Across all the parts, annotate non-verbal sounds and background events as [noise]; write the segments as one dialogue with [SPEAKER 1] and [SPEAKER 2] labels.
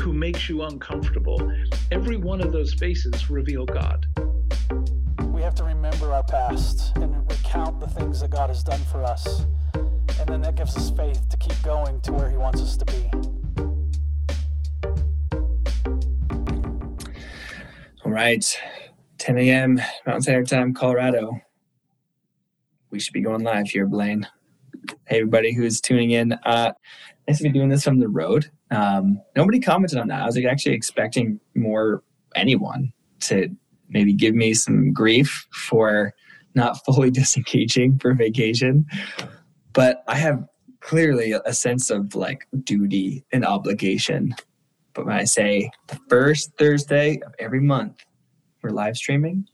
[SPEAKER 1] who makes you uncomfortable. Every one of those faces reveal God.
[SPEAKER 2] We have to remember our past and recount the things that God has done for us. And then that gives us faith to keep going to where He wants us to be.
[SPEAKER 3] All right, 10 a.m. Mountain Standard Time, Colorado. We should be going live here, Blaine. Hey, everybody who's tuning in. Uh, nice to be doing this from the road. Um, nobody commented on that. I was like, actually expecting more anyone to maybe give me some grief for not [laughs] fully disengaging for vacation. But I have clearly a sense of like duty and obligation. But when I say the first Thursday of every month, we're live streaming,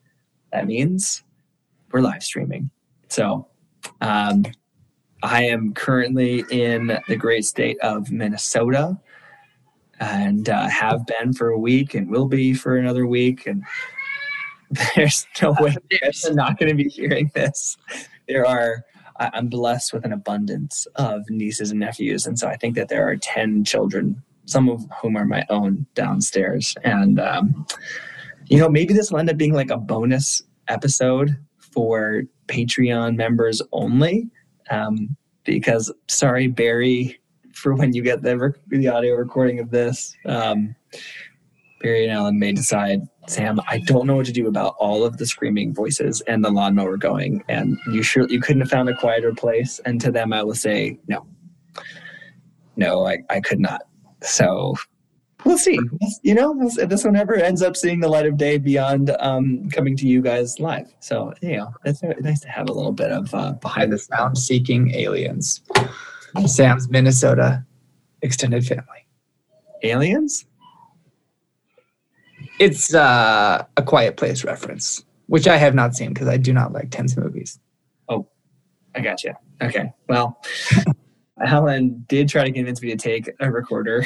[SPEAKER 3] that means we're live streaming. So um, I am currently in the great state of Minnesota and uh, have been for a week and will be for another week. And [laughs] there's no way [laughs] I'm not going to be hearing this. There are, I'm blessed with an abundance of nieces and nephews. And so I think that there are 10 children, some of whom are my own downstairs. And, um, you know, maybe this will end up being like a bonus episode for Patreon members only. Um, because sorry, Barry, for when you get the, the audio recording of this, um, Barry and Ellen may decide, Sam, I don't know what to do about all of the screaming voices and the lawnmower going, and you sure you couldn't have found a quieter place. And to them, I will say, no, no, I, I could not. So we'll see. You know, this one never ends up seeing the light of day beyond um, coming to you guys live. So you know, it's nice to have a little bit of uh, behind the
[SPEAKER 4] sound seeking aliens. Sam's Minnesota extended family.
[SPEAKER 3] Aliens?
[SPEAKER 4] It's uh, a Quiet Place reference, which I have not seen because I do not like tense movies.
[SPEAKER 3] Oh, I got you. Okay. Well, [laughs] Alan did try to convince me to take a recorder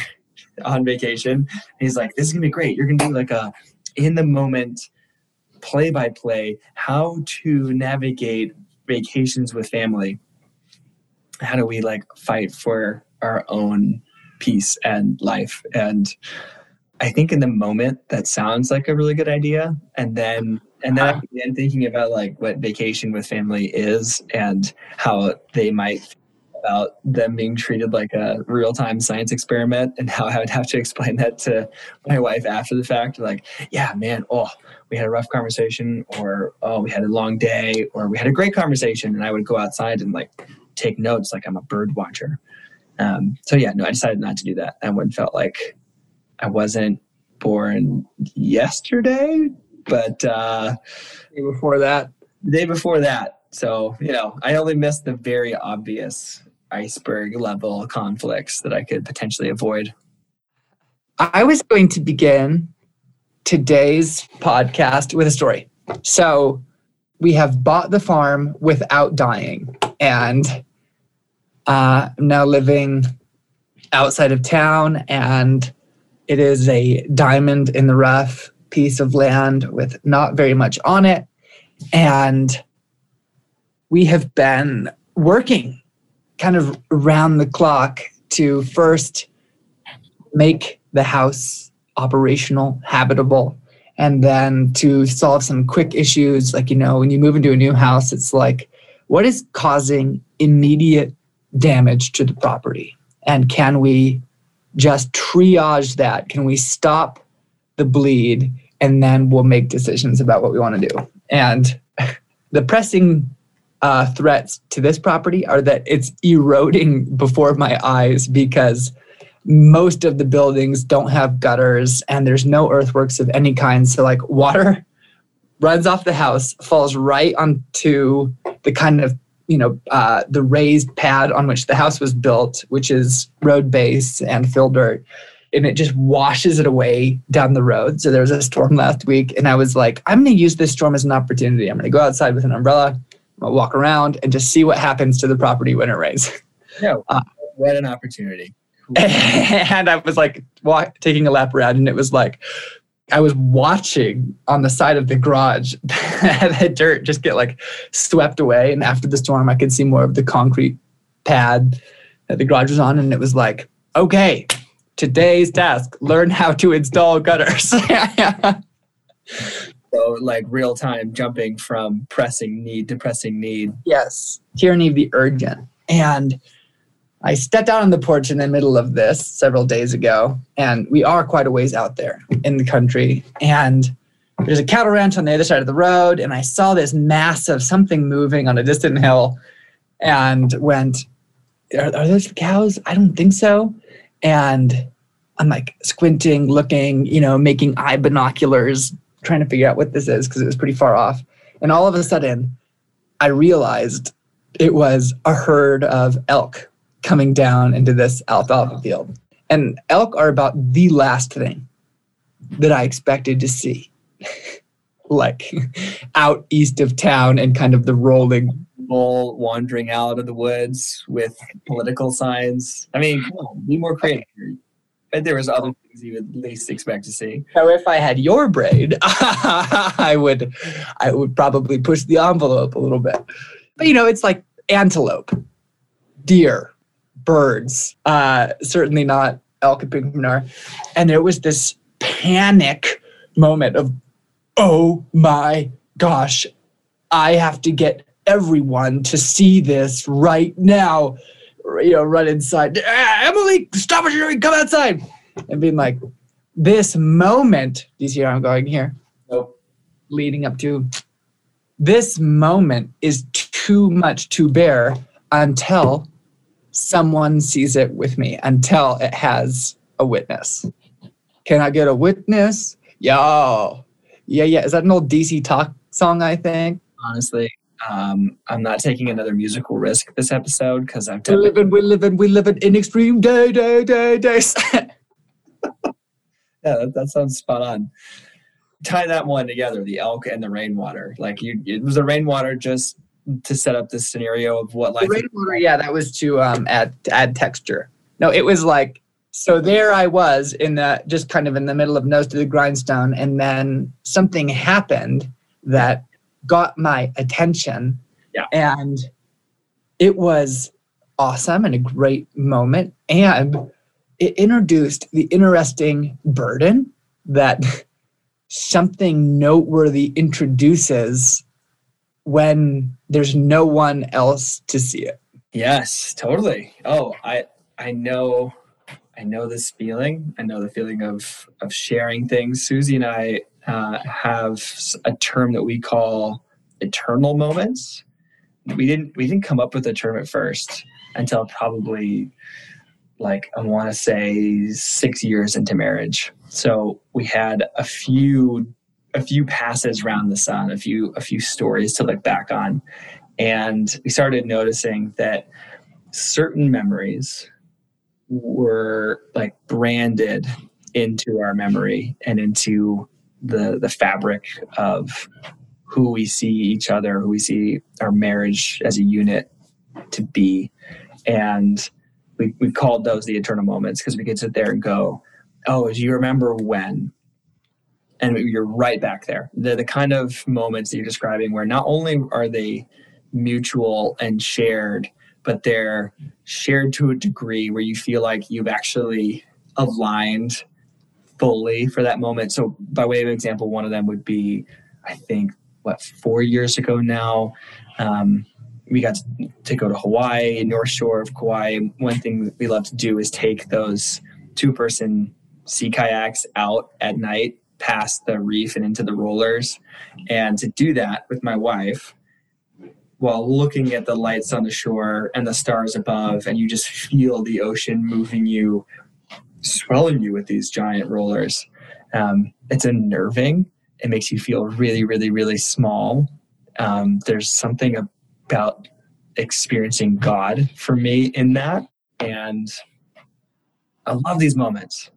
[SPEAKER 3] on vacation. He's like, "This is gonna be great. You're gonna do like a in the moment, play by play, how to navigate vacations with family. How do we like fight for our own peace and life?" And I think in the moment that sounds like a really good idea, and then and then I uh-huh. began thinking about like what vacation with family is and how they might about them being treated like a real time science experiment and how I would have to explain that to my wife after the fact. Like, yeah, man, oh, we had a rough conversation, or oh, we had a long day, or we had a great conversation. And I would go outside and like take notes like I'm a bird watcher. Um, so, yeah, no, I decided not to do that. I would felt like I wasn't born yesterday, but uh,
[SPEAKER 4] before that,
[SPEAKER 3] the day before that. So, you know, I only missed the very obvious iceberg level conflicts that I could potentially avoid.
[SPEAKER 4] I was going to begin today's podcast with a story. So we have bought the farm without dying, and uh, I'm now living outside of town, and it is a diamond in the rough piece of land with not very much on it. And we have been working kind of round the clock to first make the house operational, habitable, and then to solve some quick issues. Like, you know, when you move into a new house, it's like, what is causing immediate damage to the property? And can we just triage that? Can we stop the bleed? And then we'll make decisions about what we want to do. And [laughs] the pressing uh, threats to this property are that it's eroding [laughs] before my eyes because most of the buildings don't have gutters and there's no earthworks of any kind. So, like, water [laughs] runs off the house, falls right onto the kind of you know uh, the raised pad on which the house was built, which is road base and fill dirt, and it just washes it away down the road. So there was a storm last week, and I was like, I'm going to use this storm as an opportunity. I'm going to go outside with an umbrella, walk around, and just see what happens to the property when it rains.
[SPEAKER 3] Yeah, [laughs]
[SPEAKER 4] Uh,
[SPEAKER 3] what an opportunity. [laughs]
[SPEAKER 4] and I was like walk, taking a lap around, and it was like I was watching on the side of the garage [laughs] the dirt just get like swept away. And after the storm, I could see more of the concrete pad that the garage was on, and it was like, okay, today's task: learn how to install gutters. [laughs]
[SPEAKER 3] So like real time jumping from pressing need to pressing need.
[SPEAKER 4] yes, tyranny of the urgent. And I stepped out on the porch in the middle of this several days ago, and we are quite a ways out there in the country. And there's a cattle ranch on the other side of the road, and I saw this massive something moving on a distant hill, and went, "Are, are those cows? I don't think so." And I'm like squinting, looking, you know, making eye binoculars, trying to figure out what this is because it was pretty far off. And all of a sudden, I realized it was a herd of elk coming down into this alfalfa field. And elk are about the last thing that I expected to see. [laughs] like out east of town and kind of the rolling.
[SPEAKER 3] Bull wandering out of the woods with political signs. I mean, on, be more creative. Bet there was other things you would least expect to see.
[SPEAKER 4] So if I had your brain, [laughs] I would I would probably push the envelope a little bit. But you know, it's like antelope, deer, birds, uh, certainly not elk and pygmy And there was this panic moment of, oh my gosh, I have to get everyone to see this right now. You know, run inside. "Ah, Emily, stop what you're doing. Come outside. And being like, this moment, do you see where I'm going here?
[SPEAKER 3] Nope.
[SPEAKER 4] Leading up to this moment is too much to bear until someone sees it with me, until it has a witness. Can I get a witness? Yo. Yeah, yeah. Is that an old DC Talk song, I think?
[SPEAKER 3] Honestly, um, I'm not taking another musical risk this episode because I've
[SPEAKER 4] We're
[SPEAKER 3] done
[SPEAKER 4] living, we're living, we're living in extreme day, day, day, days. [laughs]
[SPEAKER 3] Yeah, that, that sounds spot on. Tie that one together, the elk and the rainwater. Like you, it was the rainwater just to set up this scenario of what life.
[SPEAKER 4] yeah, that was to um add to add texture. No, it was like so there I was in the just kind of in the middle of nose to the grindstone, and then something happened that got my attention.
[SPEAKER 3] Yeah.
[SPEAKER 4] And it was awesome and a great moment. And it introduced the interesting burden that [laughs] something noteworthy introduces when there's no one else to see it.
[SPEAKER 3] Yes, totally. Oh, I I know I know this feeling. I know the feeling of of sharing things. Susie and I uh, have a term that we call eternal moments. We didn't we didn't come up with the term at first until probably like I want to say six years into marriage. So we had a few a few passes around the sun, a few a few stories to look back on, and we started noticing that certain memories were like branded into our memory and into the the fabric of who we see each other, who we see our marriage as a unit to be. And we, we called those the eternal moments because we could sit there and go, Oh, do you remember when? And you're right back there. They're the kind of moments that you're describing where not only are they mutual and shared, but they're shared to a degree where you feel like you've actually aligned fully for that moment. So, by way of example, one of them would be, I think, what, four years ago now, um, we got to, go to Hawaii, North Shore of Kauai. One thing we love to do is take those two person sea kayaks out at night past the reef and into the rollers. And to do that with my wife, while looking at the lights on the shore and the stars above, and you just feel the ocean moving you, swelling you with these giant rollers. Um, it's unnerving. It makes you feel really, really, really small. Um, there's something about experiencing God for me in that. And I love these moments.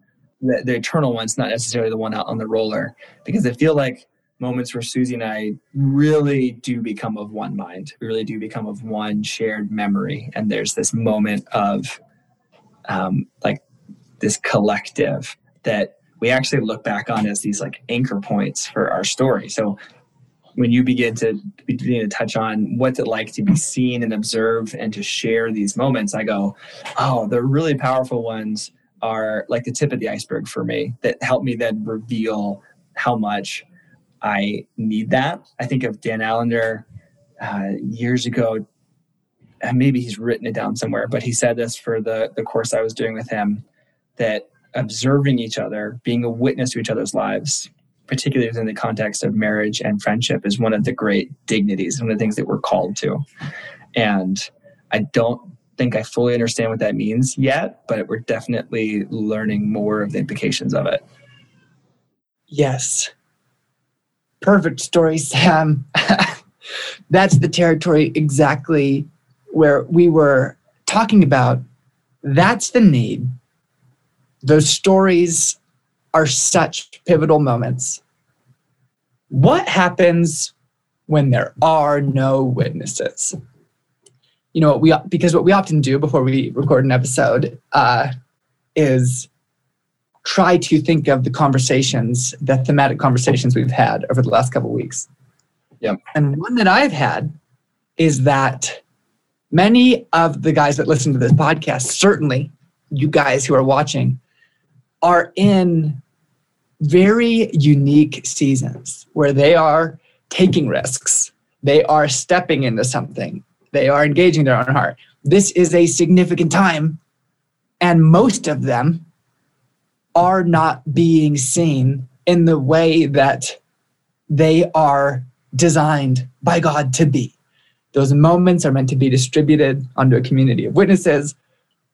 [SPEAKER 3] The, the eternal ones, not necessarily the one out on the roller, because I feel like moments where Susie and I really do become of one mind. We really do become of one shared memory, and there's this moment of um, like this collective that we actually look back on as these like anchor points for our story. So when you begin to begin to touch on what's it like to be seen and observed and to share these moments, I go, oh, they're really powerful ones are like the tip of the iceberg for me that help me then reveal how much I need that. I think of Dan Allender uh, years ago. And maybe he's written it down somewhere, but he said this for the the course I was doing with him that observing each other, being a witness to each other's lives, particularly within the context of marriage and friendship, is one of the great dignities, one of the things that we're called to. And I don't think I fully understand what that means yet, but we're definitely learning more of the implications of it.
[SPEAKER 4] Yes. Perfect story, Sam. [laughs] That's the territory exactly where we were talking about. That's the need. Those stories are such pivotal moments. What happens when there are no witnesses? You know, what we because what we often do before we record an episode uh, is try to think of the conversations, the thematic conversations we've had over the last couple of weeks.
[SPEAKER 3] Yeah.
[SPEAKER 4] And one that I've had is that many of the guys that listen to this podcast, certainly you guys who are watching, are in very unique seasons where they are taking risks. They are stepping into something. They are engaging their own heart. This is a significant time, and most of them are not being seen in the way that they are designed by God to be. Those moments are meant to be distributed onto a community of witnesses.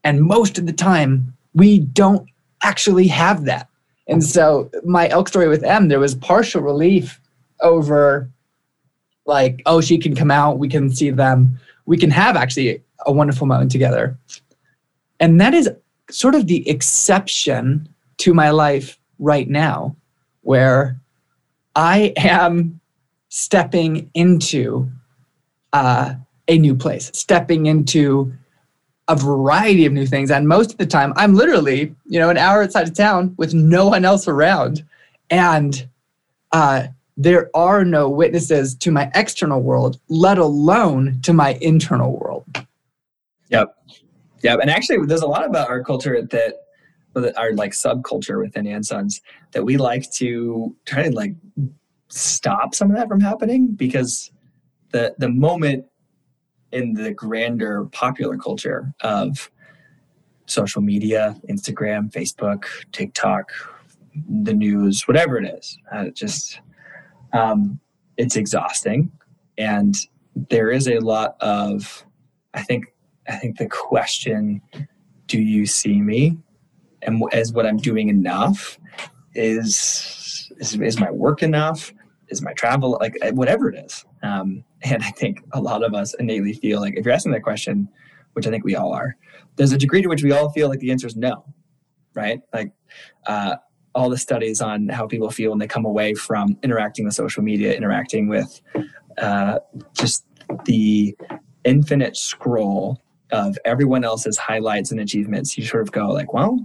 [SPEAKER 4] And most of the time, we don't actually have that. And so, my elk story with M, there was partial relief over, like, oh, she can come out, we can see them, we can have actually a wonderful moment together. And that is sort of the exception to my life right now where I am stepping into uh, a new place, stepping into a variety of new things. And most of the time, I'm literally, you know, an hour outside of town with no one else around. And uh, there are no witnesses to my external world, let alone to my internal world.
[SPEAKER 3] Yep. Yep. And actually, there's a lot about our culture that our like subculture within Ansons that we like to try to like stop some of that from happening because the the moment in the grander popular culture of social media, Instagram, Facebook, TikTok, the news, whatever it is, uh, just um, it's exhausting, and there is a lot of, I think, I think the question, do you see me? and as what I'm doing enough? Is is, is my work enough? Is my travel like eh, whatever it is. Um, and I think a lot of us innately feel like if you're asking that question which I think we all are there's a degree to which we all feel like the answer is no right? Like uh, all the studies on how people feel when they come away from interacting with social media interacting with uh, just the infinite scroll of everyone else's highlights and achievements you sort of go like well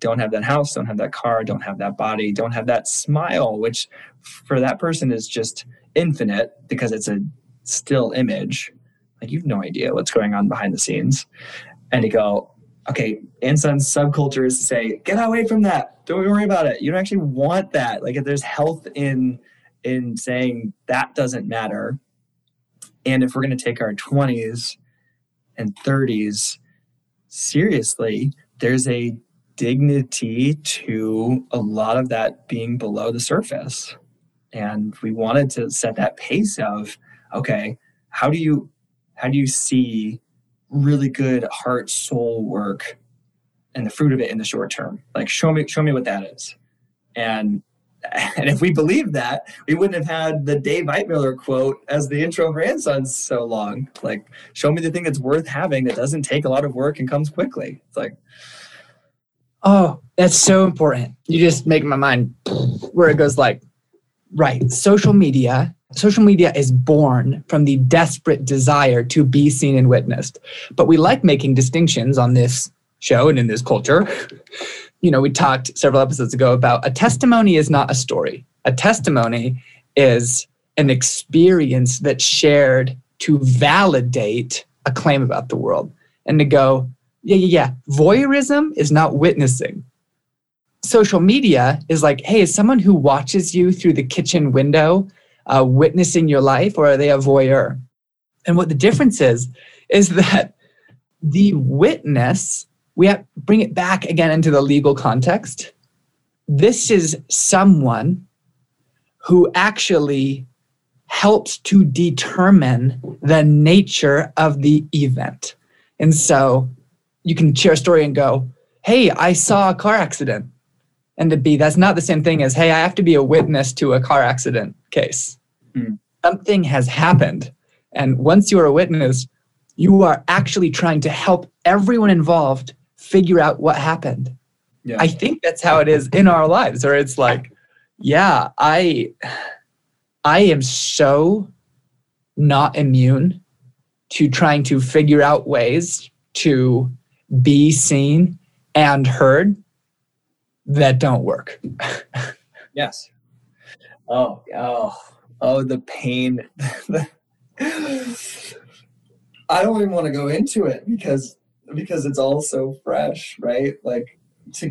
[SPEAKER 3] don't have that house, don't have that car, don't have that body, don't have that smile, which for that person is just infinite because it's a still image. Like you've no idea what's going on behind the scenes. And you go, okay, Anson's subculture is to say, get away from that. Don't worry about it. You don't actually want that. Like if there's health in in saying that doesn't matter. And if we're going to take our 20s and 30s seriously, there's a dignity to a lot of that being below the surface. And we wanted to set that pace of, okay, how do you how do you see really good heart soul work and the fruit of it in the short term? Like show me show me what that is. And [laughs] and if we believed that, we wouldn't have had the Dave Eitmiller quote as the intro for Ansons so long. Like, show me the thing that's worth having that doesn't take a lot of work and comes quickly. It's like,
[SPEAKER 4] Oh, that's so important. You just make my mind [laughs] where it goes like, right, social media. Social media is born from the desperate desire to be seen and witnessed. But we like making distinctions on this show and in this culture. [laughs] You know, we talked several episodes ago about a testimony is not a story. A testimony is an experience that's shared to validate a claim about the world and to go, yeah, yeah, yeah. Voyeurism is not witnessing. Social media is like, hey, is someone who watches you through the kitchen window uh, witnessing your life, or are they a voyeur? And what the difference is, is [laughs] that the witness, we have bring it back again into the legal context. This is someone who actually helps to determine the nature of the event. And so you can share a story and go, hey, I saw a car accident. And to be, that's not the same thing as, hey, I have to be a witness to a car accident case.
[SPEAKER 3] Mm.
[SPEAKER 4] Something has happened. And once you are a witness, you are actually trying to help everyone involved figure out what happened.
[SPEAKER 3] Yeah.
[SPEAKER 4] I think that's how it is in our lives, or it's like, yeah, I I am so not immune to trying to figure out ways to be seen and heard that don't work.
[SPEAKER 3] Yes. Oh, oh, oh, the pain. [laughs] I don't even want to go into it because because it's all so fresh, right? Like to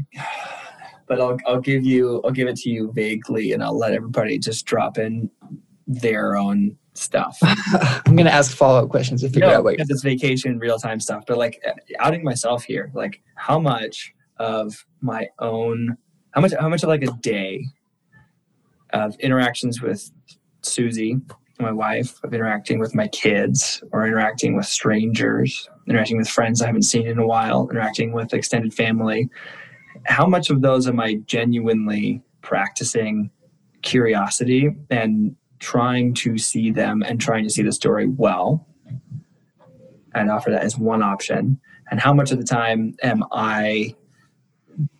[SPEAKER 3] but I'll I'll give you I'll give it to you vaguely and I'll let everybody just drop in their own stuff. [laughs]
[SPEAKER 4] I'm gonna ask follow up questions to figure
[SPEAKER 3] No,
[SPEAKER 4] out what.
[SPEAKER 3] because it's vacation, real time stuff. But like outing myself here, like how much of my own, how much, how much of like a day of interactions with Susie, my wife, of interacting with my kids, or interacting with strangers, interacting with friends I haven't seen in a while, interacting with extended family. How much of those am I genuinely practicing curiosity and trying to see them and trying to see the story well? I'd offer that as one option. And how much of the time am I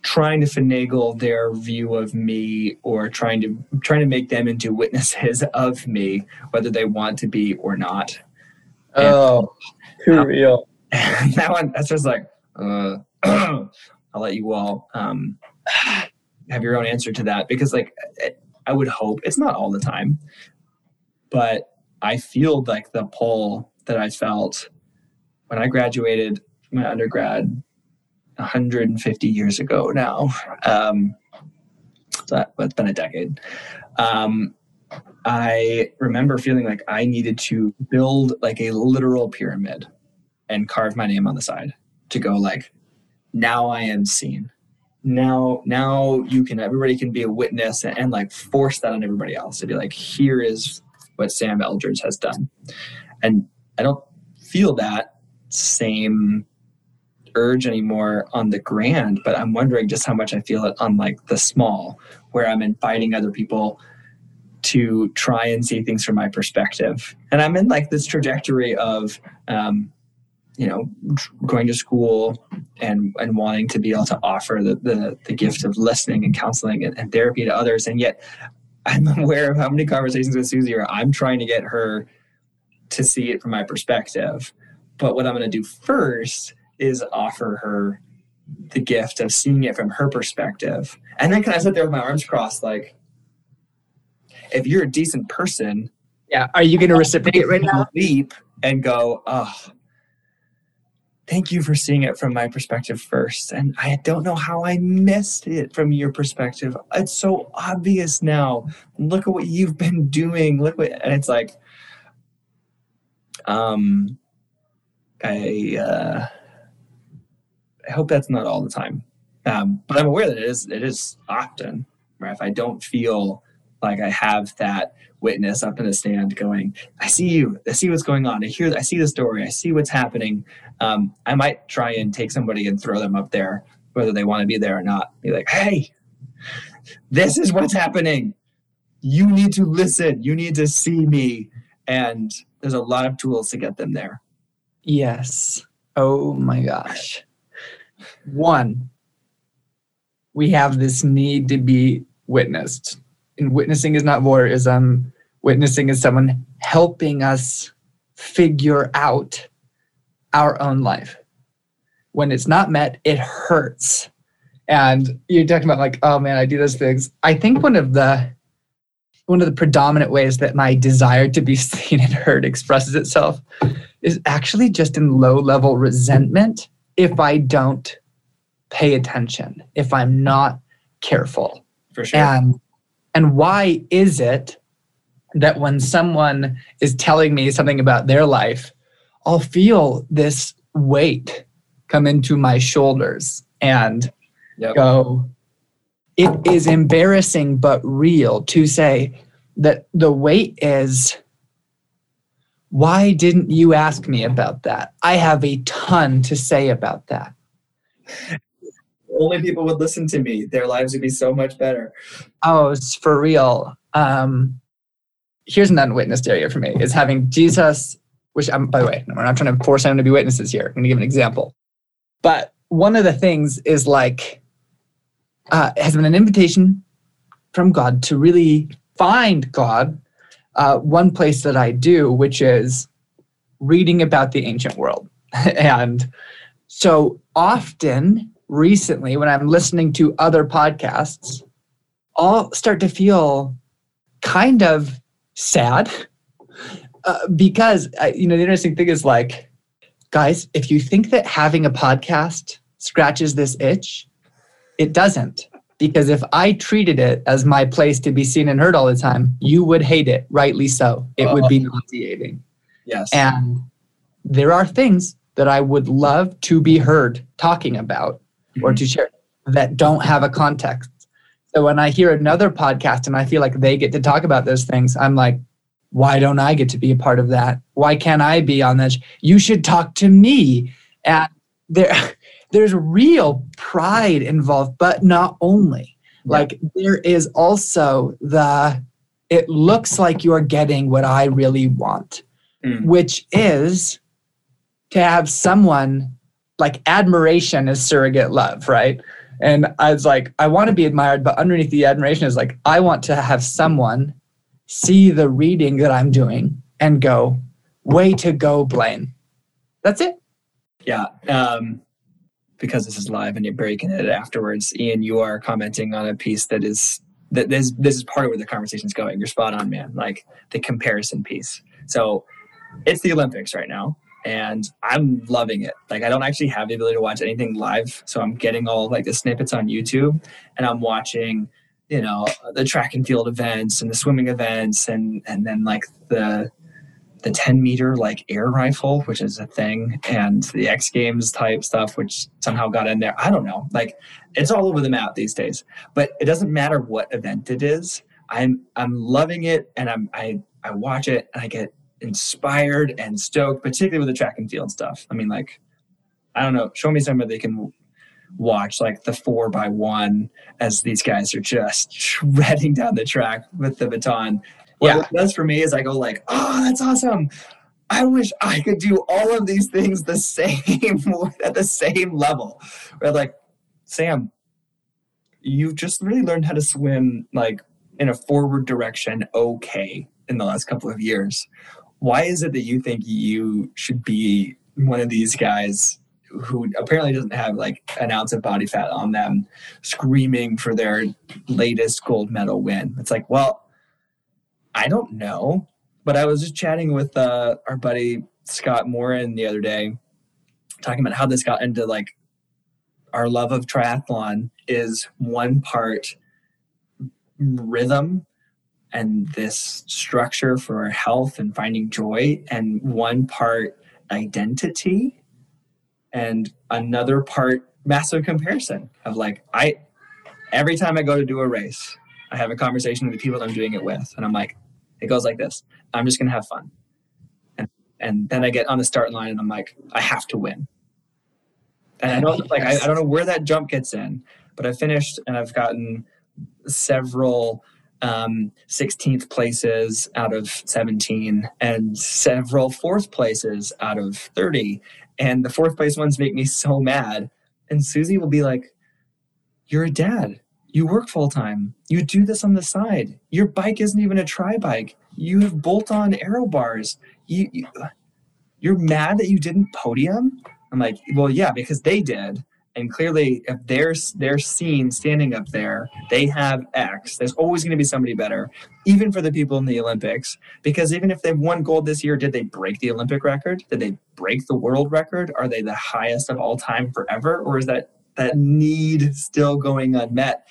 [SPEAKER 3] trying to finagle their view of me or trying to trying to make them into witnesses [laughs] of me, whether they want to be or not?
[SPEAKER 4] Oh, too
[SPEAKER 3] Um,
[SPEAKER 4] real. [laughs]
[SPEAKER 3] that one that's just like uh, [clears throat] I'll let you all um, have your own answer to that because like I would hope it's not all the time, but I feel like the pull that I felt when I graduated my undergrad 150 years ago now. Um, so that, that's been a decade. Um, I remember feeling like I needed to build like a literal pyramid and carve my name on the side to go like, now I am seen. Now, now you can. Everybody can be a witness and, and like force that on everybody else to be like, here is what Sam Eldredge has done, and I don't feel that same urge anymore on the grand, but I'm wondering just how much I feel it on like the small, where I'm inviting other people to try and see things from my perspective. And I'm in like this trajectory of, um, you know, going to school and and wanting to be able to offer the the, the gift of listening and counseling and, and therapy to others, and yet I'm [laughs] aware of how many conversations with Susie where I'm trying to get her to see it from my perspective. But what I'm going to do first is offer her the gift of seeing it from her perspective. And then can I sit there with my arms crossed, like, if you're a decent person,
[SPEAKER 4] Yeah. Are you going to reciprocate right now?
[SPEAKER 3] leap and go, oh, thank you for seeing it from my perspective first. And I don't know how I missed it from your perspective. It's so obvious now. Look at what you've been doing. Look what, and it's like, um, I, uh, I hope that's not all the time. Um, but I'm aware that it is, it is often, right? If I don't feel like I have that witness up in the stand going, I see you, I see what's going on, I hear, I see the story, I see what's happening. Um, I might try and take somebody and throw them up there, whether they want to be there or not. Be like, hey, this is what's happening. You need to listen. You need to see me. And there's a lot of tools to get them there.
[SPEAKER 4] Yes. Oh my gosh. One, we have this need to be witnessed. And witnessing is not voyeurism. Witnessing is someone helping us figure out our own life. When it's not met, it hurts. And you're talking about like, oh man, I do those things. I think one of the one of the predominant ways that my desire to be [laughs] seen and heard expresses itself is actually just in low level resentment if I don't pay attention, if I'm not careful.
[SPEAKER 3] For sure.
[SPEAKER 4] And and why is it that when someone is telling me something about their life, I'll feel this weight come into my shoulders and
[SPEAKER 3] Yep.
[SPEAKER 4] go, it is embarrassing but real to say that the weight is, why didn't you ask me about that? I have a ton to say about that.
[SPEAKER 3] Only people would listen to me. Their lives would be so much better.
[SPEAKER 4] Oh, it's for real. Um, here's an unwitnessed area for me is having Jesus, which I'm, by the way, we're not trying to force anyone to be witnesses here. I'm going to give an example. But one of the things is like, uh, has been an invitation from God to really find God. Uh, one place that I do, which is reading about the ancient world. [laughs] and so often recently, when I'm listening to other podcasts, I'll start to feel kind of sad uh, because, uh, you know, the interesting thing is like, guys, if you think that having a podcast scratches this itch, it doesn't. Because if I treated it as my place to be seen and heard all the time, you would hate it, rightly so. It would be nauseating.
[SPEAKER 3] Yes.
[SPEAKER 4] And there are things that I would love to be heard talking about or to share that don't have a context. So when I hear another podcast and I feel like they get to talk about those things, I'm like, why don't I get to be a part of that? Why can't I be on this? You should talk to me. And there, [laughs] there's real pride involved, but not only. Like there is also the, it looks like you're getting what I really want,
[SPEAKER 3] Mm.
[SPEAKER 4] which is to have someone like admiration is surrogate love, right? And I was like, I want to be admired, but underneath the admiration is like, I want to have someone see the reading that I'm doing and go, way to go, Blaine. That's it.
[SPEAKER 3] Yeah. Um, because this is live and you're breaking it afterwards, Ian, you are commenting on a piece that is that this this is part of where the conversation's going. You're spot on, man. Like the comparison piece. So it's the Olympics right now, and I'm loving it. Like I don't actually have the ability to watch anything live, so I'm getting all like the snippets on YouTube, and I'm watching, you know, the track and field events and the swimming events, and and then like the the 10 meter like air rifle, which is a thing, and the X Games type stuff, which somehow got in there. I don't know. Like it's all over the map these days. But it doesn't matter what event it is. I'm I'm loving it, and I'm I I watch it and I get inspired and stoked, particularly with the track and field stuff. I mean, like I don't know. Show me somebody they can watch like the four by one as these guys are just [laughs] shredding down the track with the baton. What
[SPEAKER 4] Yeah.
[SPEAKER 3] it does for me is I go like, oh, that's awesome. I wish I could do all of these things the [laughs] same [laughs] at the same level. Where like, Sam, you've just really learned how to swim like in a forward direction okay in the last couple of years. Why is it that you think you should be one of these guys who apparently doesn't have like an ounce of body fat on them screaming for their latest gold medal win? It's like, well, I don't know. But I was just chatting with uh, our buddy Scott Morin the other day, talking about how this got into like our love of triathlon is one part rhythm and this structure for health and finding joy, and one part identity, and another part massive comparison of like, I every time I go to do a race, I have a conversation with the people I'm doing it with, and I'm like, it goes like this I'm just gonna have fun. And and then I get on the start line and I'm like, I have to win. And I don't [laughs] like I, I don't know where that jump gets in, but I finished and I've gotten several um, 16th places out of 17 and several fourth places out of 30. And the fourth place ones make me so mad. And Susie will be like, you're a dad. You work full time. You do this on the side. Your bike isn't even a tri bike. You have bolt on aero bars. You, you, you're mad that you didn't podium? I'm like, well, yeah, because they did. And clearly, if they're they're seen standing up there, they have X. There's always going to be somebody better, even for the people in the Olympics. Because even if they've won gold this year, did they break the Olympic record? Did they break the world record? Are they the highest of all time forever, or is that that need still going unmet?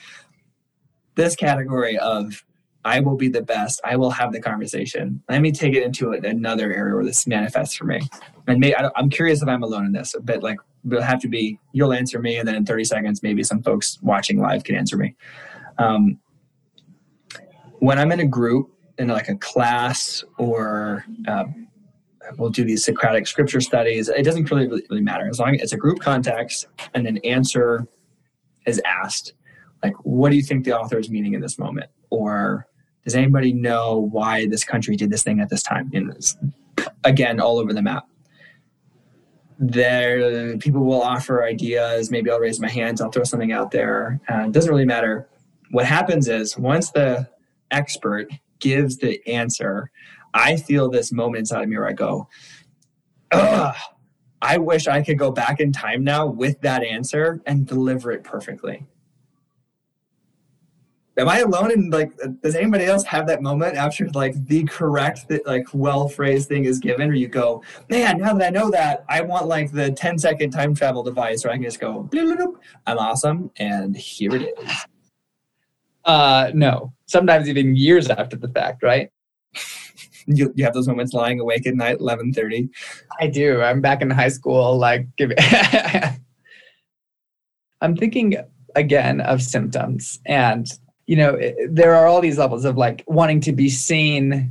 [SPEAKER 3] This category of I will be the best. I will have the conversation. Let me take it into another area where this manifests for me. And may, I, am curious if I'm alone in this, but like it'll have to be you'll answer me, and then in 30 seconds, maybe some folks watching live can answer me. Um, when I'm in a group in like a class or uh, we'll do these Socratic scripture studies, it doesn't really, really, really matter as long as it's a group context and an answer is asked. Like, what do you think the author is meaning in this moment? Or does anybody know why this country did this thing at this time? And again, all over the map. There, people will offer ideas. Maybe I'll raise my hands. I'll throw something out there. Uh, it doesn't really matter. What happens is once the expert gives the answer, I feel this moment inside of me where I go, Ugh, I wish I could go back in time now with that answer and deliver it perfectly am I alone? And like, does anybody else have that moment after like the correct, like well phrased thing is given, or you go, man, now that I know that, I want like the 10 second time travel device where I can just go, I'm awesome, and here it is. [laughs]
[SPEAKER 4] Uh, no, sometimes even years after the fact, right?
[SPEAKER 3] you, you have those moments lying awake at night, 11:30.
[SPEAKER 4] I do. I'm back in high school, like, give [laughs] I'm thinking again of symptoms and you know, eh, eh, there are all these levels of like wanting to be seen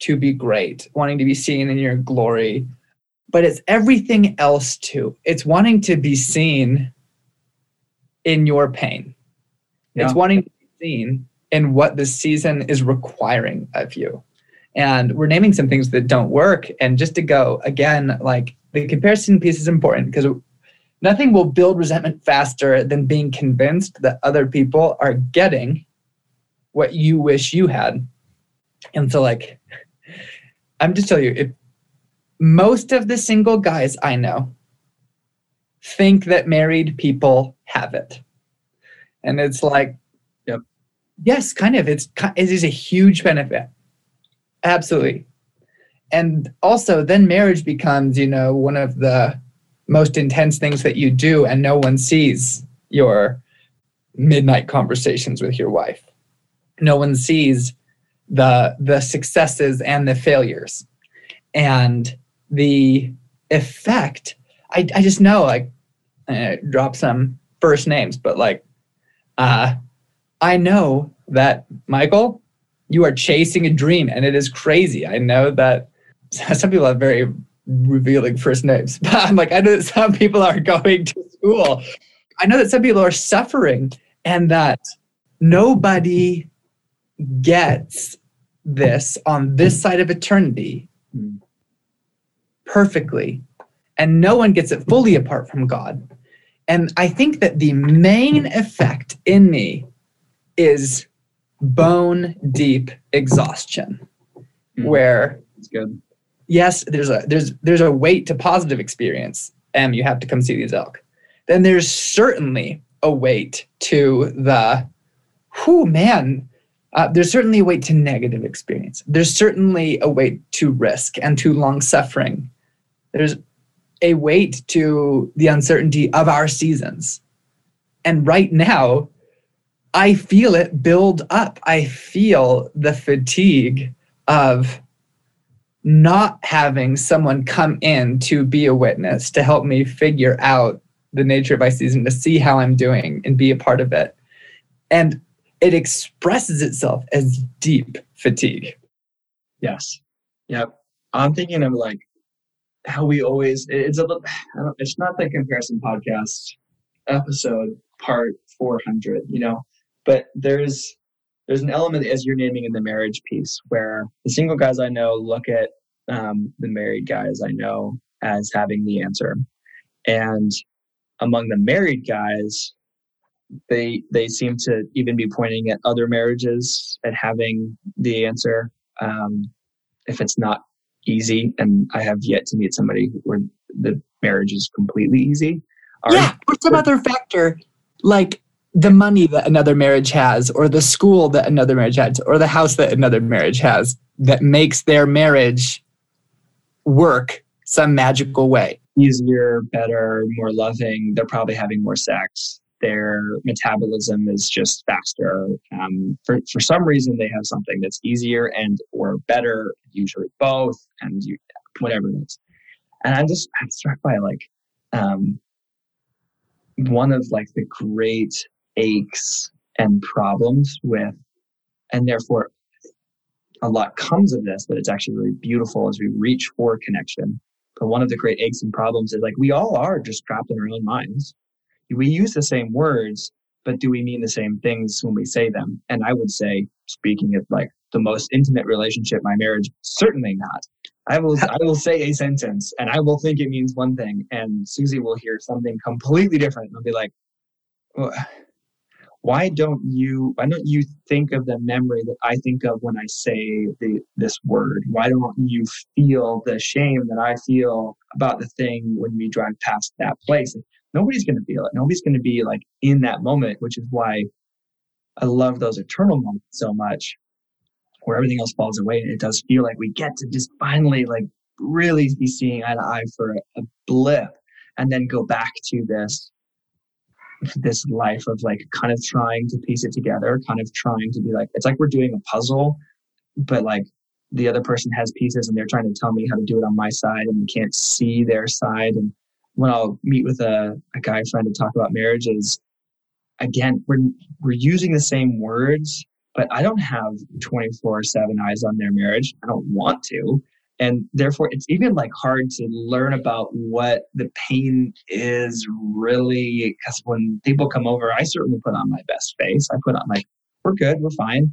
[SPEAKER 4] to be great, wanting to be seen in your glory, but it's everything else too. It's wanting to be seen in your pain. Yeah. It's wanting to be seen in what the season is requiring of you. And we're naming some things that don't work. And just to go again, like the comparison piece is important because Nothing will build resentment faster than being convinced that other people are getting what you wish you had. And so, like, [laughs] I'm just telling you, if most of the single guys I know think that married people have it. And it's like,
[SPEAKER 3] yep.
[SPEAKER 4] yes, kind of. It's it is a huge benefit. Absolutely. And also then marriage becomes, you know, one of the most intense things that you do and no one sees your midnight conversations with your wife. No one sees the the successes and the failures. And the effect i, I just know like drop some first names but like uh i know that michael you are chasing a dream and it is crazy. I know that [laughs] some people have very revealing first names. But [laughs] I'm like, I know that some people are going to school. I know that some people are suffering and that nobody gets this on this side of eternity perfectly. And no one gets it fully apart from God. And I think that the main effect in me is bone deep exhaustion, mm. where
[SPEAKER 3] it's good
[SPEAKER 4] yes, there's a there's there's a weight to positive experience. and you have to come see these elk. Then there's certainly a weight to the, whoo man, uh, there's certainly a weight to negative experience. There's certainly a weight to risk and to long suffering. There's a weight to the uncertainty of our seasons. And right now, I feel it build up. I feel the fatigue of not having someone come in to be a witness to help me figure out the nature of my season, to see how I'm doing and be a part of it. And it expresses itself as deep fatigue.
[SPEAKER 3] Yes. Yep. I'm thinking of like how we always, it's a little, it's not the comparison podcast episode part 400, you know, but there's, there's an element as you're naming in the marriage piece where the single guys I know look at um, the married guys I know as having the answer. And among the married guys, they they seem to even be pointing at other marriages and having the answer um, if it's not easy. And I have yet to meet somebody where the marriage is completely easy. Our-
[SPEAKER 4] yeah, or some other factor like the money that another marriage has, or the school that another marriage has, or the house that another marriage has that makes their marriage work some magical way.
[SPEAKER 3] easier, better, more loving. They're probably having more sex. Their metabolism is just faster. Um, for for some reason, they have something that's easier and or better. Usually both, and you, whatever it is. And I'm just I'm struck by like um, one of like the great aches and problems with, and therefore a lot comes of this. But it's actually really beautiful as we reach for connection but one of the great aches and problems is like we all are just trapped in our own minds. We use the same words, but do we mean the same things when we say them? And I would say, speaking of like the most intimate relationship, my marriage, certainly not. I will [laughs] I will say a sentence and I will think it means one thing, and Susie will hear something completely different. And I'll be like, "Well, why don't you why don't you think of the memory that I think of when I say the, this word? Why don't you feel the shame that I feel about the thing when we drive past that place? Nobody's going to feel it. Nobody's going to be like in that moment, which is why I love those eternal moments so much, where everything else falls away and it does feel like we get to just finally like really be seeing eye to eye for a, a blip, and then go back to this this life of like kind of trying to piece it together, kind of trying to be like, it's like we're doing a puzzle, but like the other person has pieces and they're trying to tell me how to do it on my side and we can't see their side. And when I'll meet with a, a guy trying to talk about marriages, again, we're, we're using the same words, but I don't have 24 7 eyes on their marriage. I don't want to and therefore it's even like hard to learn about what the pain is really because when people come over i certainly put on my best face. I put on like we're good we're fine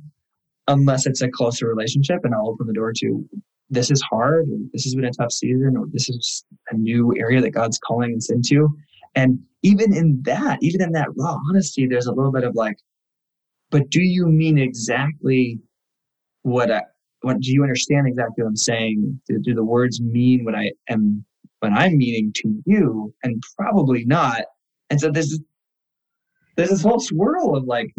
[SPEAKER 3] unless it's a closer relationship and i'll open the door to this is hard or this has been a tough season or this is a new area that god's calling us into. And even in that even in that raw honesty there's a little bit of like but do you mean exactly what I, do you understand exactly what I'm saying? Do, do the words mean what I am what I'm meaning to you? And probably not. And so there's there's this whole swirl of like,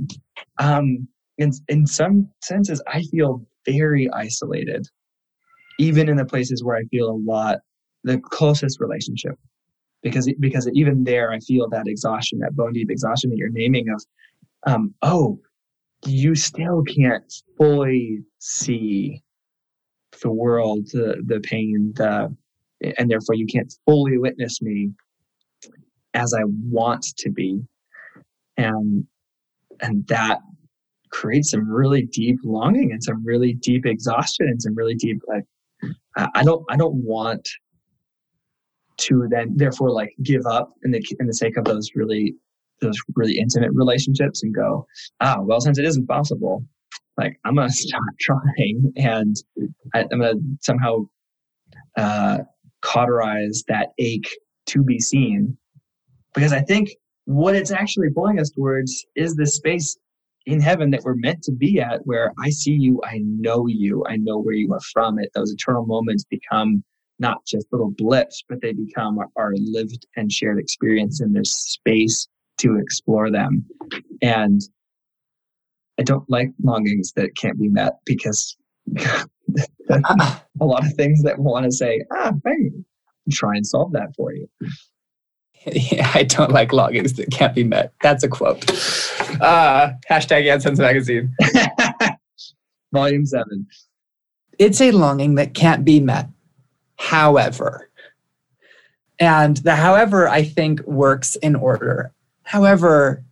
[SPEAKER 3] um, in in some senses, I feel very isolated, even in the places where I feel a lot the closest relationship, because because even there I feel that exhaustion, that bone deep exhaustion that you're naming of, um, oh, you still can't fully see the world, the, the pain, the, and therefore you can't fully witness me as I want to be. And, and that creates some really deep longing and some really deep exhaustion and some really deep, like, I don't, I don't want to then therefore like give up in the, in the sake of those really those really intimate relationships and go, ah, well, since it isn't possible, like I'm gonna [laughs] stop trying and I, am gonna somehow uh, cauterize that ache to be seen, because I think what it's actually pulling us towards is the space in heaven that we're meant to be at, where I see you, I know you, I know where you are from. It those eternal moments become not just little blips, but they become our lived and shared experience in this space to explore them. And I don't like longings that can't be met because [laughs] a lot of things that want to say, ah, hey, try and solve that for you.
[SPEAKER 4] Yeah, I don't like longings that can't be met. That's a quote. Uh, hashtag AdSense Magazine. [laughs]
[SPEAKER 3] Volume seven.
[SPEAKER 4] It's a longing that can't be met. However, and the however I think works in order. However,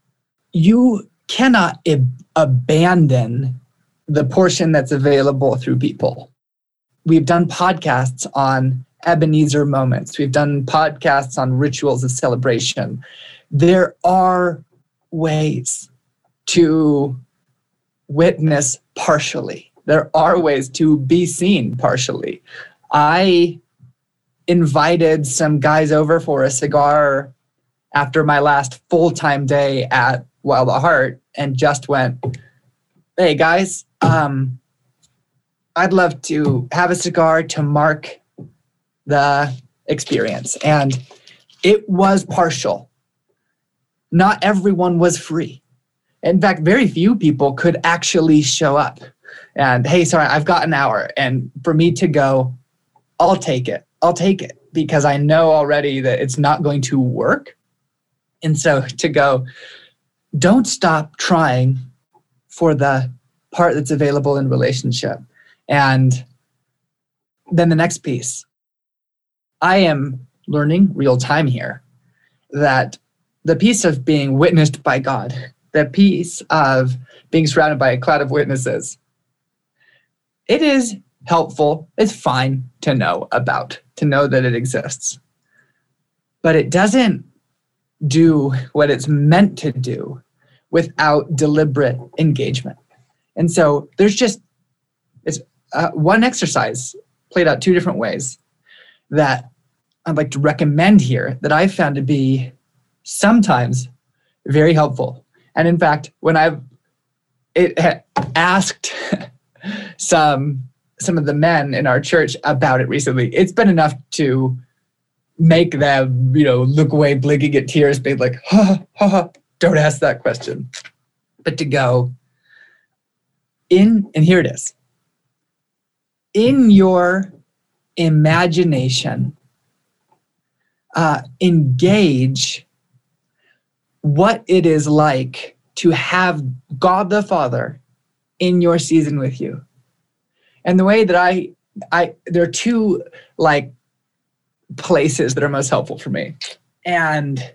[SPEAKER 4] you cannot abandon the portion that's available through people. We've done podcasts on Ebenezer moments, we've done podcasts on rituals of celebration. There are ways to witness partially, there are ways to be seen partially. I invited some guys over for a cigar after my last full time day at Wild at Heart and just went, "Hey guys, um, I'd love to have a cigar to mark the experience," and it was partial. Not everyone was free. In fact, very few people could actually show up. And hey, sorry, I've got an hour, and for me to go, I'll take it. I'll take it because I know already that it's not going to work. And so to go, don't stop trying for the part that's available in relationship. And then the next piece I am learning real time here that the piece of being witnessed by God, the piece of being surrounded by a cloud of witnesses, it is helpful, it's fine to know about, to know that it exists. But it doesn't do what it's meant to do without deliberate engagement. And so there's just it's uh, one exercise played out two different ways that I'd like to recommend here that I've found to be sometimes very helpful. And in fact, when I've it asked [laughs] some some of the men in our church about it recently. It's been enough to make them, you know, look away, blinking at tears, being like, ha, ha, ha, don't ask that question. But to go in, and here it is. In your imagination, uh, engage what it is like to have God the Father in your season with you. And the way that I I there are two like places that are most helpful for me. And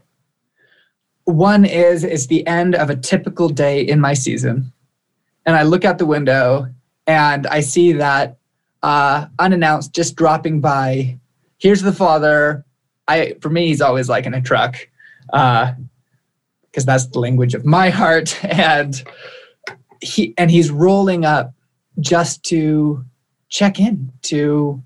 [SPEAKER 4] one is it's the end of a typical day in my season. And I look out the window and I see that uh, unannounced just dropping by. Here's the father. I for me he's always like in a truck. Uh because that's the language of my [laughs] heart and he and he's rolling up just to check in, to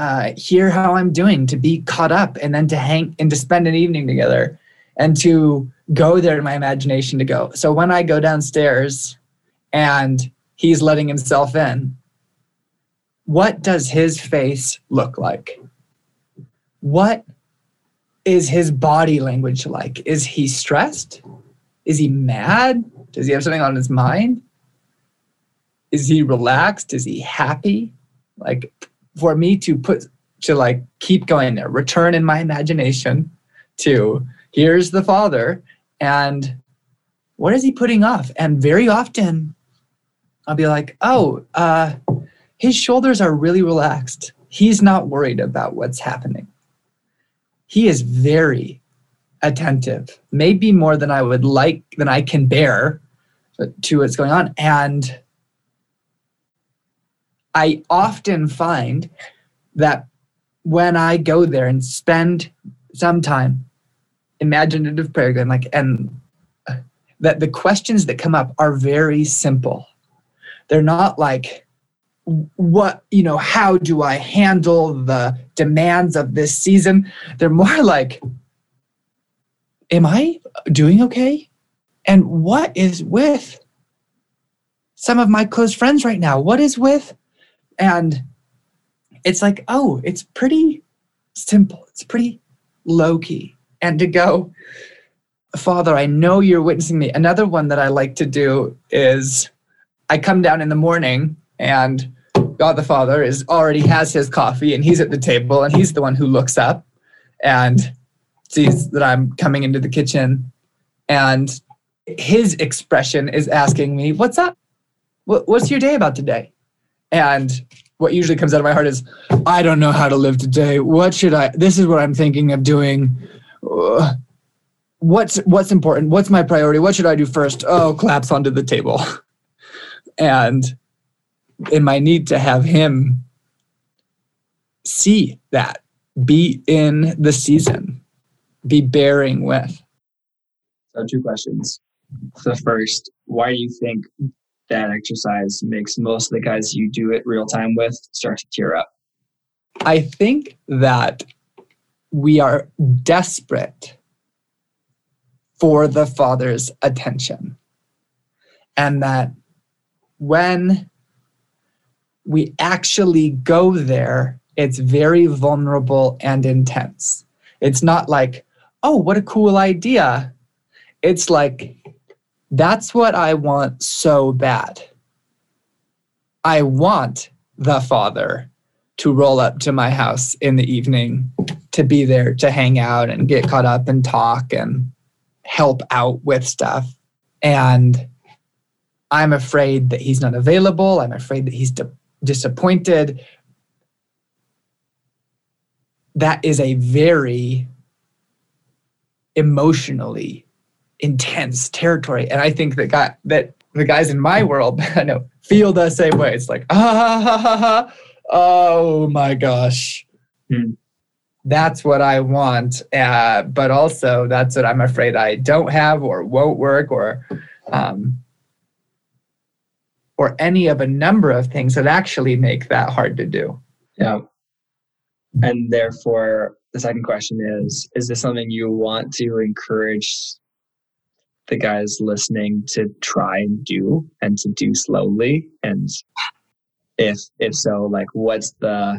[SPEAKER 4] uh, hear how I'm doing, to be caught up, and then to hang and to spend an evening together, and to go there in my imagination to go. So when I go downstairs, and he's letting himself in, what does his face look like? What is his body language like? Is he stressed? Is he mad? Does he have something on his mind? is he relaxed is he happy like for me to put to like keep going there return in my imagination to here's the father and what is he putting off? And very often i'll be like oh uh his shoulders are really relaxed. He's not worried about what's happening. He is very attentive maybe more than i would like than i can bear to what's going on. And I often find that when I go there and spend some time imaginative prayer, and like and uh, that the questions that come up are very simple. They're not like what you know how do i handle the demands of this season? They're more [laughs] like am i doing okay? And what is with some of my close friends right now? What is with and it's like, oh, it's pretty simple. It's pretty low key. And to go, Father, I know you're witnessing me. Another one that I like to do is I come down in the morning and God the Father is already has his coffee and he's at the table and he's the one who looks up and sees that I'm coming into the kitchen and his expression is asking me, "What's up? What's your day about today?" And what usually comes out of my heart is, I don't know how to live today. What should I? This is what I'm thinking of doing. Uh, what's what's important? What's my priority? What should I do first? Oh, collapse onto the table. [laughs] and in my need to have him see that, be in the season, be bearing with.
[SPEAKER 3] So, two questions. The first, why do you think that exercise makes most of the guys you do it real time with start to tear up?
[SPEAKER 4] I think that we are desperate for the Father's attention. And that when we actually go there, it's very vulnerable and intense. It's not like, oh, what a cool idea. It's like, that's what I want so bad. I want the Father to roll up to my house in the evening to be there to hang out and get caught up and talk and help out with stuff. And I'm afraid that he's not available. I'm afraid that he's di- disappointed. That is a very emotionally intense territory. And I think that guy that the guys in my world [laughs] I know feel the same way. It's like, ah, ha, ha, ha, oh my gosh.
[SPEAKER 3] Hmm.
[SPEAKER 4] That's what I want. Uh, but also, that's what I'm afraid I don't have or won't work or. Um, or any of a number of things that actually make that hard to do.
[SPEAKER 3] Yeah. And therefore, the second question is Is this something you want to encourage the guys listening to try and do and to do slowly? And if if so, like what's the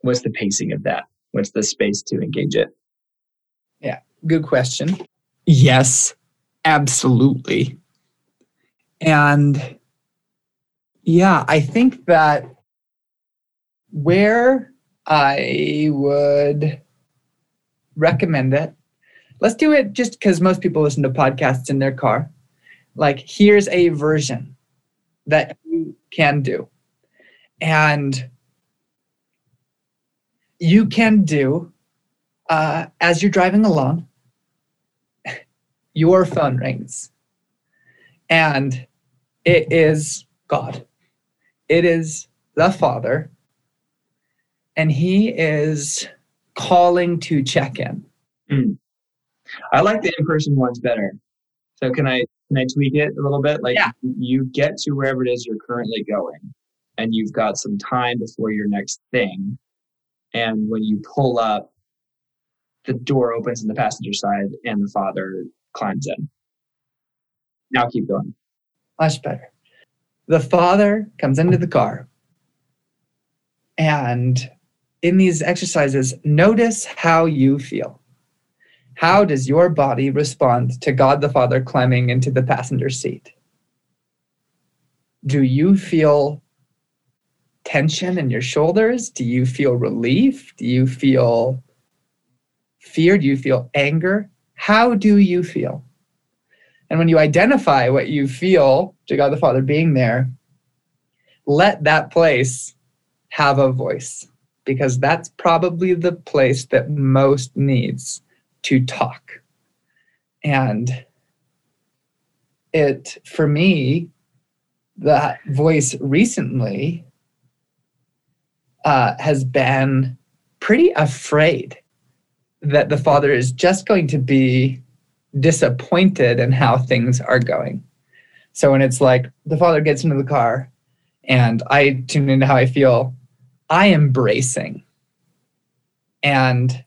[SPEAKER 3] what's the pacing of that? What's the space to engage it?
[SPEAKER 4] Yeah good question. Yes, absolutely. And yeah, I think that where I would recommend it, let's do it just because most people listen to podcasts in their car. Like, here's a version that you can do. And you can do uh, as you're driving along, [laughs] your phone rings. And it is God. It is the Father. And He is calling to check in.
[SPEAKER 3] I like the in-person ones better. So can I can I tweak it a little bit? Like
[SPEAKER 4] Yeah.
[SPEAKER 3] you get to wherever it is you're currently going, and you've got some time before your next thing. And when you pull up, the door opens on the passenger side, and the father climbs in. Now keep going.
[SPEAKER 4] Much better. The Father comes into the car. And in these exercises, notice how you feel. How does your body respond to God the Father climbing into the passenger seat? Do you feel tension in your shoulders? Do you feel relief? Do you feel fear? Do you feel anger? How do you feel? And when you identify what you feel to God the Father being there, let that place have a voice because that's probably the place that most needs to talk. And it, for me, that voice recently uh, has been pretty afraid that the Father is just going to be disappointed in how things are going. So when it's like the father gets into the car and I tune into how I feel, I am bracing. And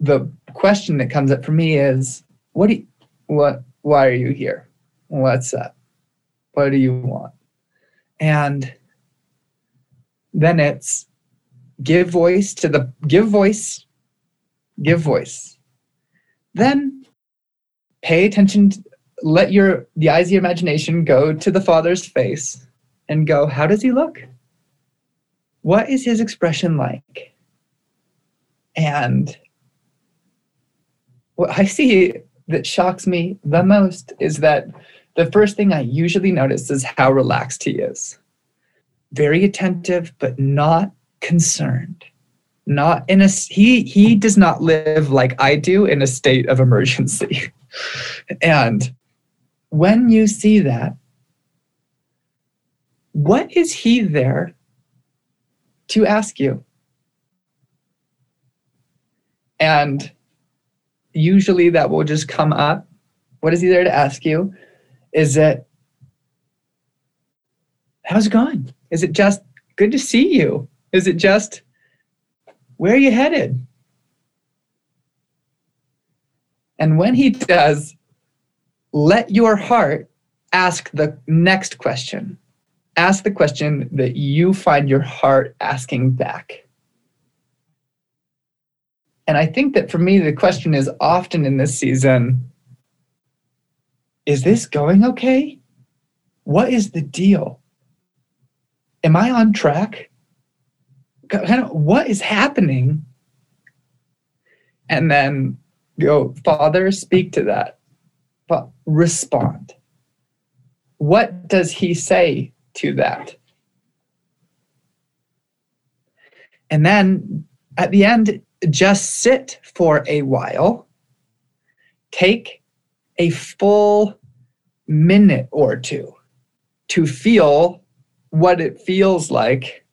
[SPEAKER 4] the question that comes up for me is, what do you, what why are you here? What's up? What do you want? And then it's give voice to the give voice, give voice. Then pay attention to, let your the eyes of your imagination go to the father's face and go how does he look what is his expression like and what i see that shocks me the most is that the first thing i usually notice is how relaxed he is. Very attentive but not concerned. Not in a he he does not live like i do in a state of emergency. [laughs] And when you see that, what is he there to ask you? And usually that will just come up. What is he there to ask you? Is it, how's it going? Is it just good to see you? Is it just, where are you headed? And when he does, let your heart ask the next question. Ask the question that you find your heart asking back. And I think that for me, the question is often in this season is this going okay? What is the deal? Am I on track? What is happening? And then go, Father, speak to that. But respond. What does he say to that? And then at the end, just sit for a while. Take a full minute or two to feel what it feels like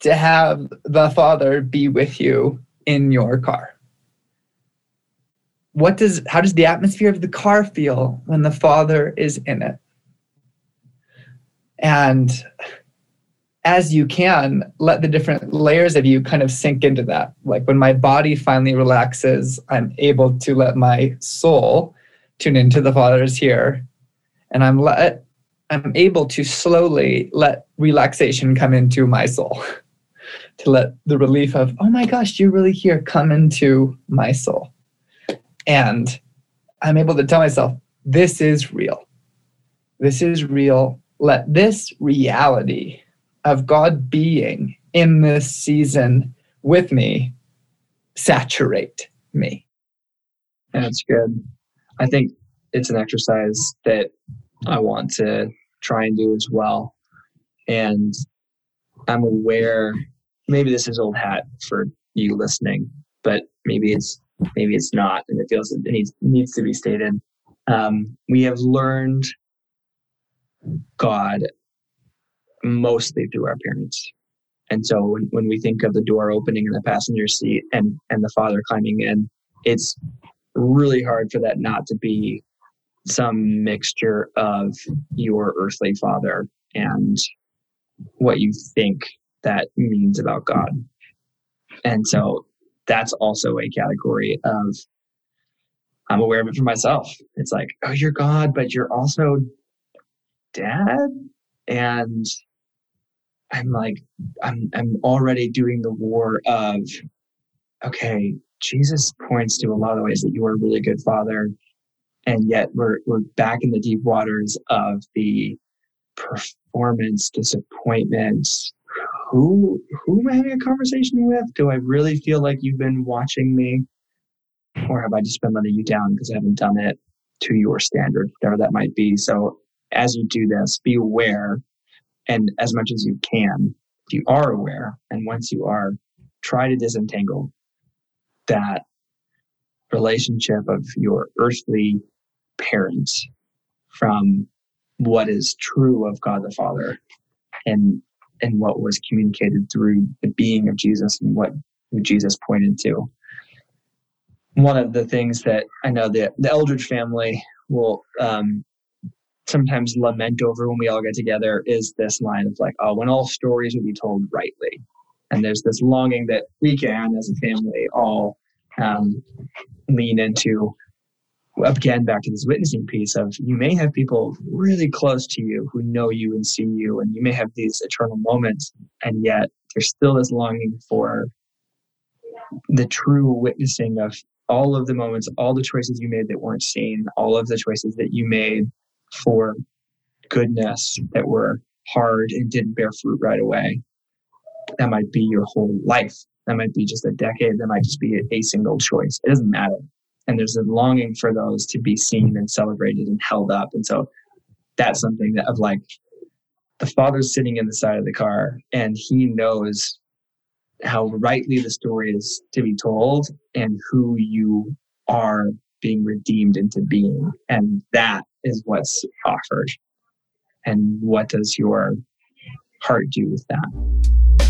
[SPEAKER 4] to have the Father be with you in your car. What does how does the atmosphere of the car feel when the Father is in it? And as you can, let the different layers of you kind of sink into that. Like when my body finally relaxes, I'm able to let my soul tune into the Father's here. And I'm let I'm able to slowly let relaxation come into my soul. [laughs] to let the relief of, oh my gosh, you're really here come into my soul. And I'm able to tell myself, this is real. This is real. Let this reality of God being in this season with me saturate me.
[SPEAKER 3] That's good. I think it's an exercise that I want to try and do as well. And I'm aware, maybe this is old hat for you listening, but maybe it's maybe it's not, and it feels it needs needs to be stated. Um, we have learned God mostly through our parents. And so when, when we think of the door opening in the passenger seat and, and the father climbing in, it's really hard for that not to be some mixture of your earthly father and what you think that means about God. And so that's also a category of I'm aware of it for myself. It's like, oh, you're God, but you're also dad. And I'm like, I'm I'm already doing the war of, okay, Jesus points to a lot of ways that you are a really good father, and yet we're we're back in the deep waters of the performance disappointments. Who who am I having a conversation with? Do I really feel like you've been watching me, or have I just been letting you down because I haven't done it to your standard, whatever that might be? So as you do this, be aware and as much as you can, if you are aware, and once you are, try to disentangle that relationship of your earthly parents from what is true of God the Father and and what was communicated through the being of Jesus and what Jesus pointed to. One of the things that I know that the Eldredge family will um, sometimes lament over when we all get together is this line of like, oh, when all stories will be told rightly. And there's this longing that we can, as a family, all um, lean into. Again, back to this witnessing piece of you may have people really close to you who know you and see you, and you may have these eternal moments, and yet there's still this longing for the true witnessing of all of the moments, all the choices you made that weren't seen, all of the choices that you made for goodness that were hard and didn't bear fruit right away. That might be your whole life. That might be just a decade. That might just be a, single choice. It doesn't matter. And there's a longing for those to be seen and celebrated and held up. And so that's something that of like the father's sitting in the side of the car and he knows how rightly the story is to be told and who you are being redeemed into being. And that is what's offered. And what does your heart do with that?